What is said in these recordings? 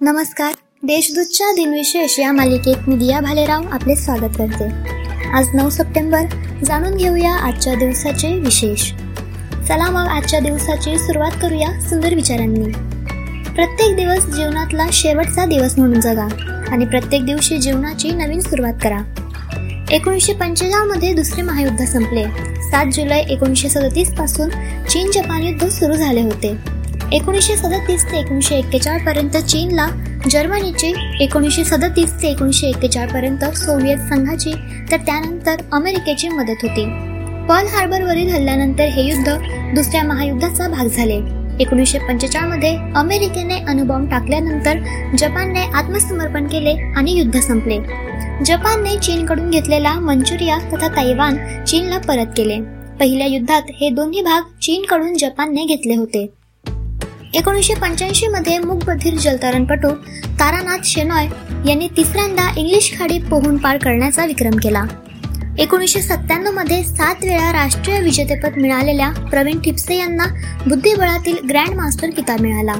नमस्कार. देशदूतच्या दिनविशेष या मालिकेत मी दिया भालेराव आपले स्वागत करते. आज नऊ सप्टेंबर. जाणून घेऊया आजच्या दिवसाचे विशेष. चला मग आजच्या दिवसाची सुरुवात करूया सुंदर विचारांनी. प्रत्येक दिवस जीवनातला शेवटचा दिवस म्हणून जगा आणि प्रत्येक दिवशी जीवनाची नवीन सुरुवात करा. एकोणीसशे पंचेचाळमध्ये दुसरे महायुद्ध संपले. सात जुलै एकोणीसशे सदतीसपासून चीन जपान युद्ध सुरू झाले होते. एकोणीसशे सदतीस ते एकोणीसशे एक्केचाळ पर्यंत चीनला जर्मनीची एकोणीसशे सदतीस ते एकोणीसशे एक्केचाळ पर्यंत सोव्हिएत संघाची तर त्यानंतर अमेरिकेची मदत होती. पर्ल हार्बरवरील हल्ल्यानंतर हे युद्ध दुसऱ्या महायुद्धाचा भाग झाले. एकोणीसशे पंचेचाळमध्ये अमेरिकेने अणुबॉम्ब टाकल्यानंतर जपानने आत्मसमर्पण केले आणि युद्ध संपले. जपानने चीनकडून घेतलेला मंचुरिया तथा तैवान चीनला परत केले. पहिल्या युद्धात हे दोन्ही भाग चीनकडून जपानने घेतले होते. एकोणीसशे पंच्याऐंशीमध्ये मूकबधीर जलतरणपटू तारानाथ शेनॉय यांनी तिसऱ्यांदा इंग्लिश खाडी पोहून पार करण्याचा विक्रम केला. एकोणीसशे सत्त्याण्णवमध्ये सात वेळा राष्ट्रीय विजेतेपद मिळालेल्या प्रवीण ठिपसे यांना बुद्धिबळातील ग्रँड मास्टर किताब मिळाला.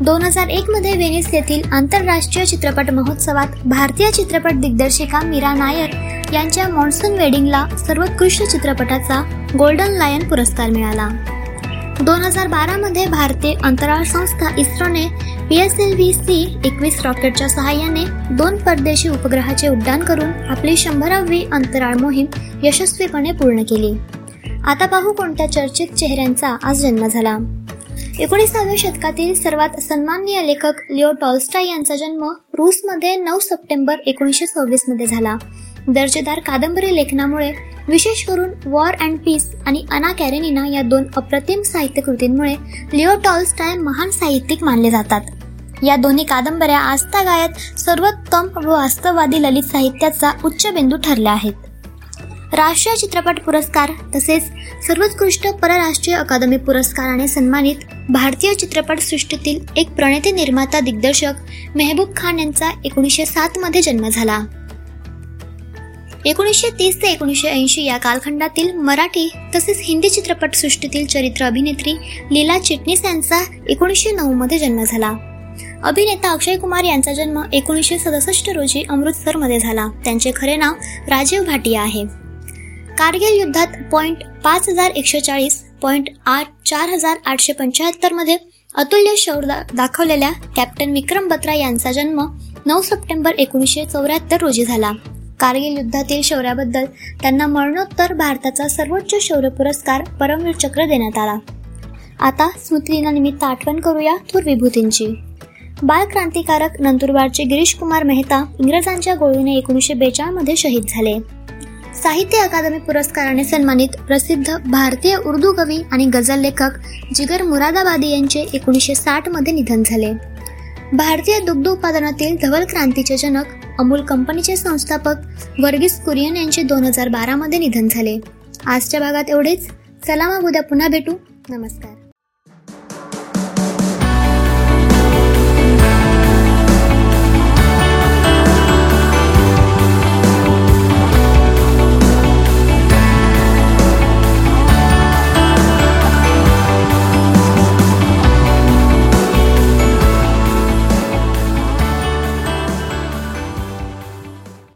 दोन हजार एकमध्ये व्हेनिस येथील आंतरराष्ट्रीय चित्रपट महोत्सवात भारतीय चित्रपट दिग्दर्शिका मीरा नायर यांच्या मॉन्सून वेडिंगला सर्वोत्कृष्ट चित्रपटाचा गोल्डन लायन पुरस्कार मिळाला. दोन हजार बारामध्ये भारतीय अंतराळ संस्था इस्रोने P S L V C एकवीस रॉकेटच्या सहाय्याने दोन परदेशी उपग्रहाचे उड्डाण करून आपली शंभरावी अंतराळ मोहीम यशस्वीपणे पूर्ण केली. आता पाहू कोणत्या चर्चित चेहऱ्यांचा आज जन्म झाला. एकोणीसाव्या शतकातील सर्वात सन्माननीय लेखक लिओ टॉल्स्टाय यांचा जन्म रूसमध्ये नऊ सप्टेंबर एकोणीसशे सव्वीसमध्ये झाला. दर्जेदार कादंबरी लेखनामुळे विशेष करून वॉर अँड पीस आणि अना कॅरेनिना या दोन अप्रतिम साहित्य कृतींमुळे लिओ टॉल्स्टाय महान साहित्यिक मानले जातात. या दोन्ही कादंबऱ्या आस्था गायत सर्वोत्तम व वास्तववादी ललित साहित्याचा उच्च बिंदू ठरल्या आहेत. राष्ट्रीय चित्रपट पुरस्कार तसेच सर्वोत्कृष्ट परराष्ट्रीय अकादमी पुरस्काराने सन्मानित भारतीय चित्रपट सृष्टीतील एक प्रणेते निर्माता दिग्दर्शक मेहबूब खान यांचा एकोणीसशे सात मध्ये जन्म झाला. एकोणीसशे तीस ते एकोणीसशे ऐंशी या कालखंडातील मराठी तसेच हिंदी चित्रपटसृष्टीतील चरित्र अभिनेत्री लीला चिटणीस यांचा एकोणीसशे नऊ मध्ये जन्म झाला. अभिनेता अक्षय कुमार यांचा जन्म एकोणीसशे सदुसष्ट रोजी अमृतसरमध्ये झाला. त्यांचे खरे नाव राजीव भाटिया आहे. कारगिल युद्धात पॉइंट पाच हजार एकशे चाळीस पॉइंट आठ चार हजार आठशे पंच्याहत्तरमध्ये अतुल्य शौर्य दाखवलेल्या कॅप्टन विक्रम बत्रा यांचा जन्म नऊ सप्टेंबर एकोणीसशे चौऱ्याहत्तर रोजी झाला. कारगिल युद्धातील शौर्याबद्दल त्यांना मरणोत्तर भारताचा सर्वोच्च शौर्य पुरस्कार परमवीर चक्र देण्यात आला. आता स्मृतिदिनानिमित्त आठवण करूया थोर विभूतींची बाल क्रांतिकारक नंदुरबारचे गिरीश कुमार मेहता इंग्रजांच्या गोळीने एकोणीसशे बेचाळमध्ये शहीद झाले. साहित्य अकादमी पुरस्काराने सन्मानित प्रसिद्ध भारतीय उर्दू कवी आणि गझल लेखक जिगर मुरादाबादी यांचे एकोणीसशे साठमध्ये निधन झाले. भारतीय दुग्ध उत्पादनातील धवल क्रांतीचे जनक अमूल कंपनीचे संस्थापक वर्गीस कुरियन यांचे दोन हजार बारामध्ये निधन झाले. आजच्या भागात एवढेच. चला मग उद्या पुन्हा भेटू. नमस्कार.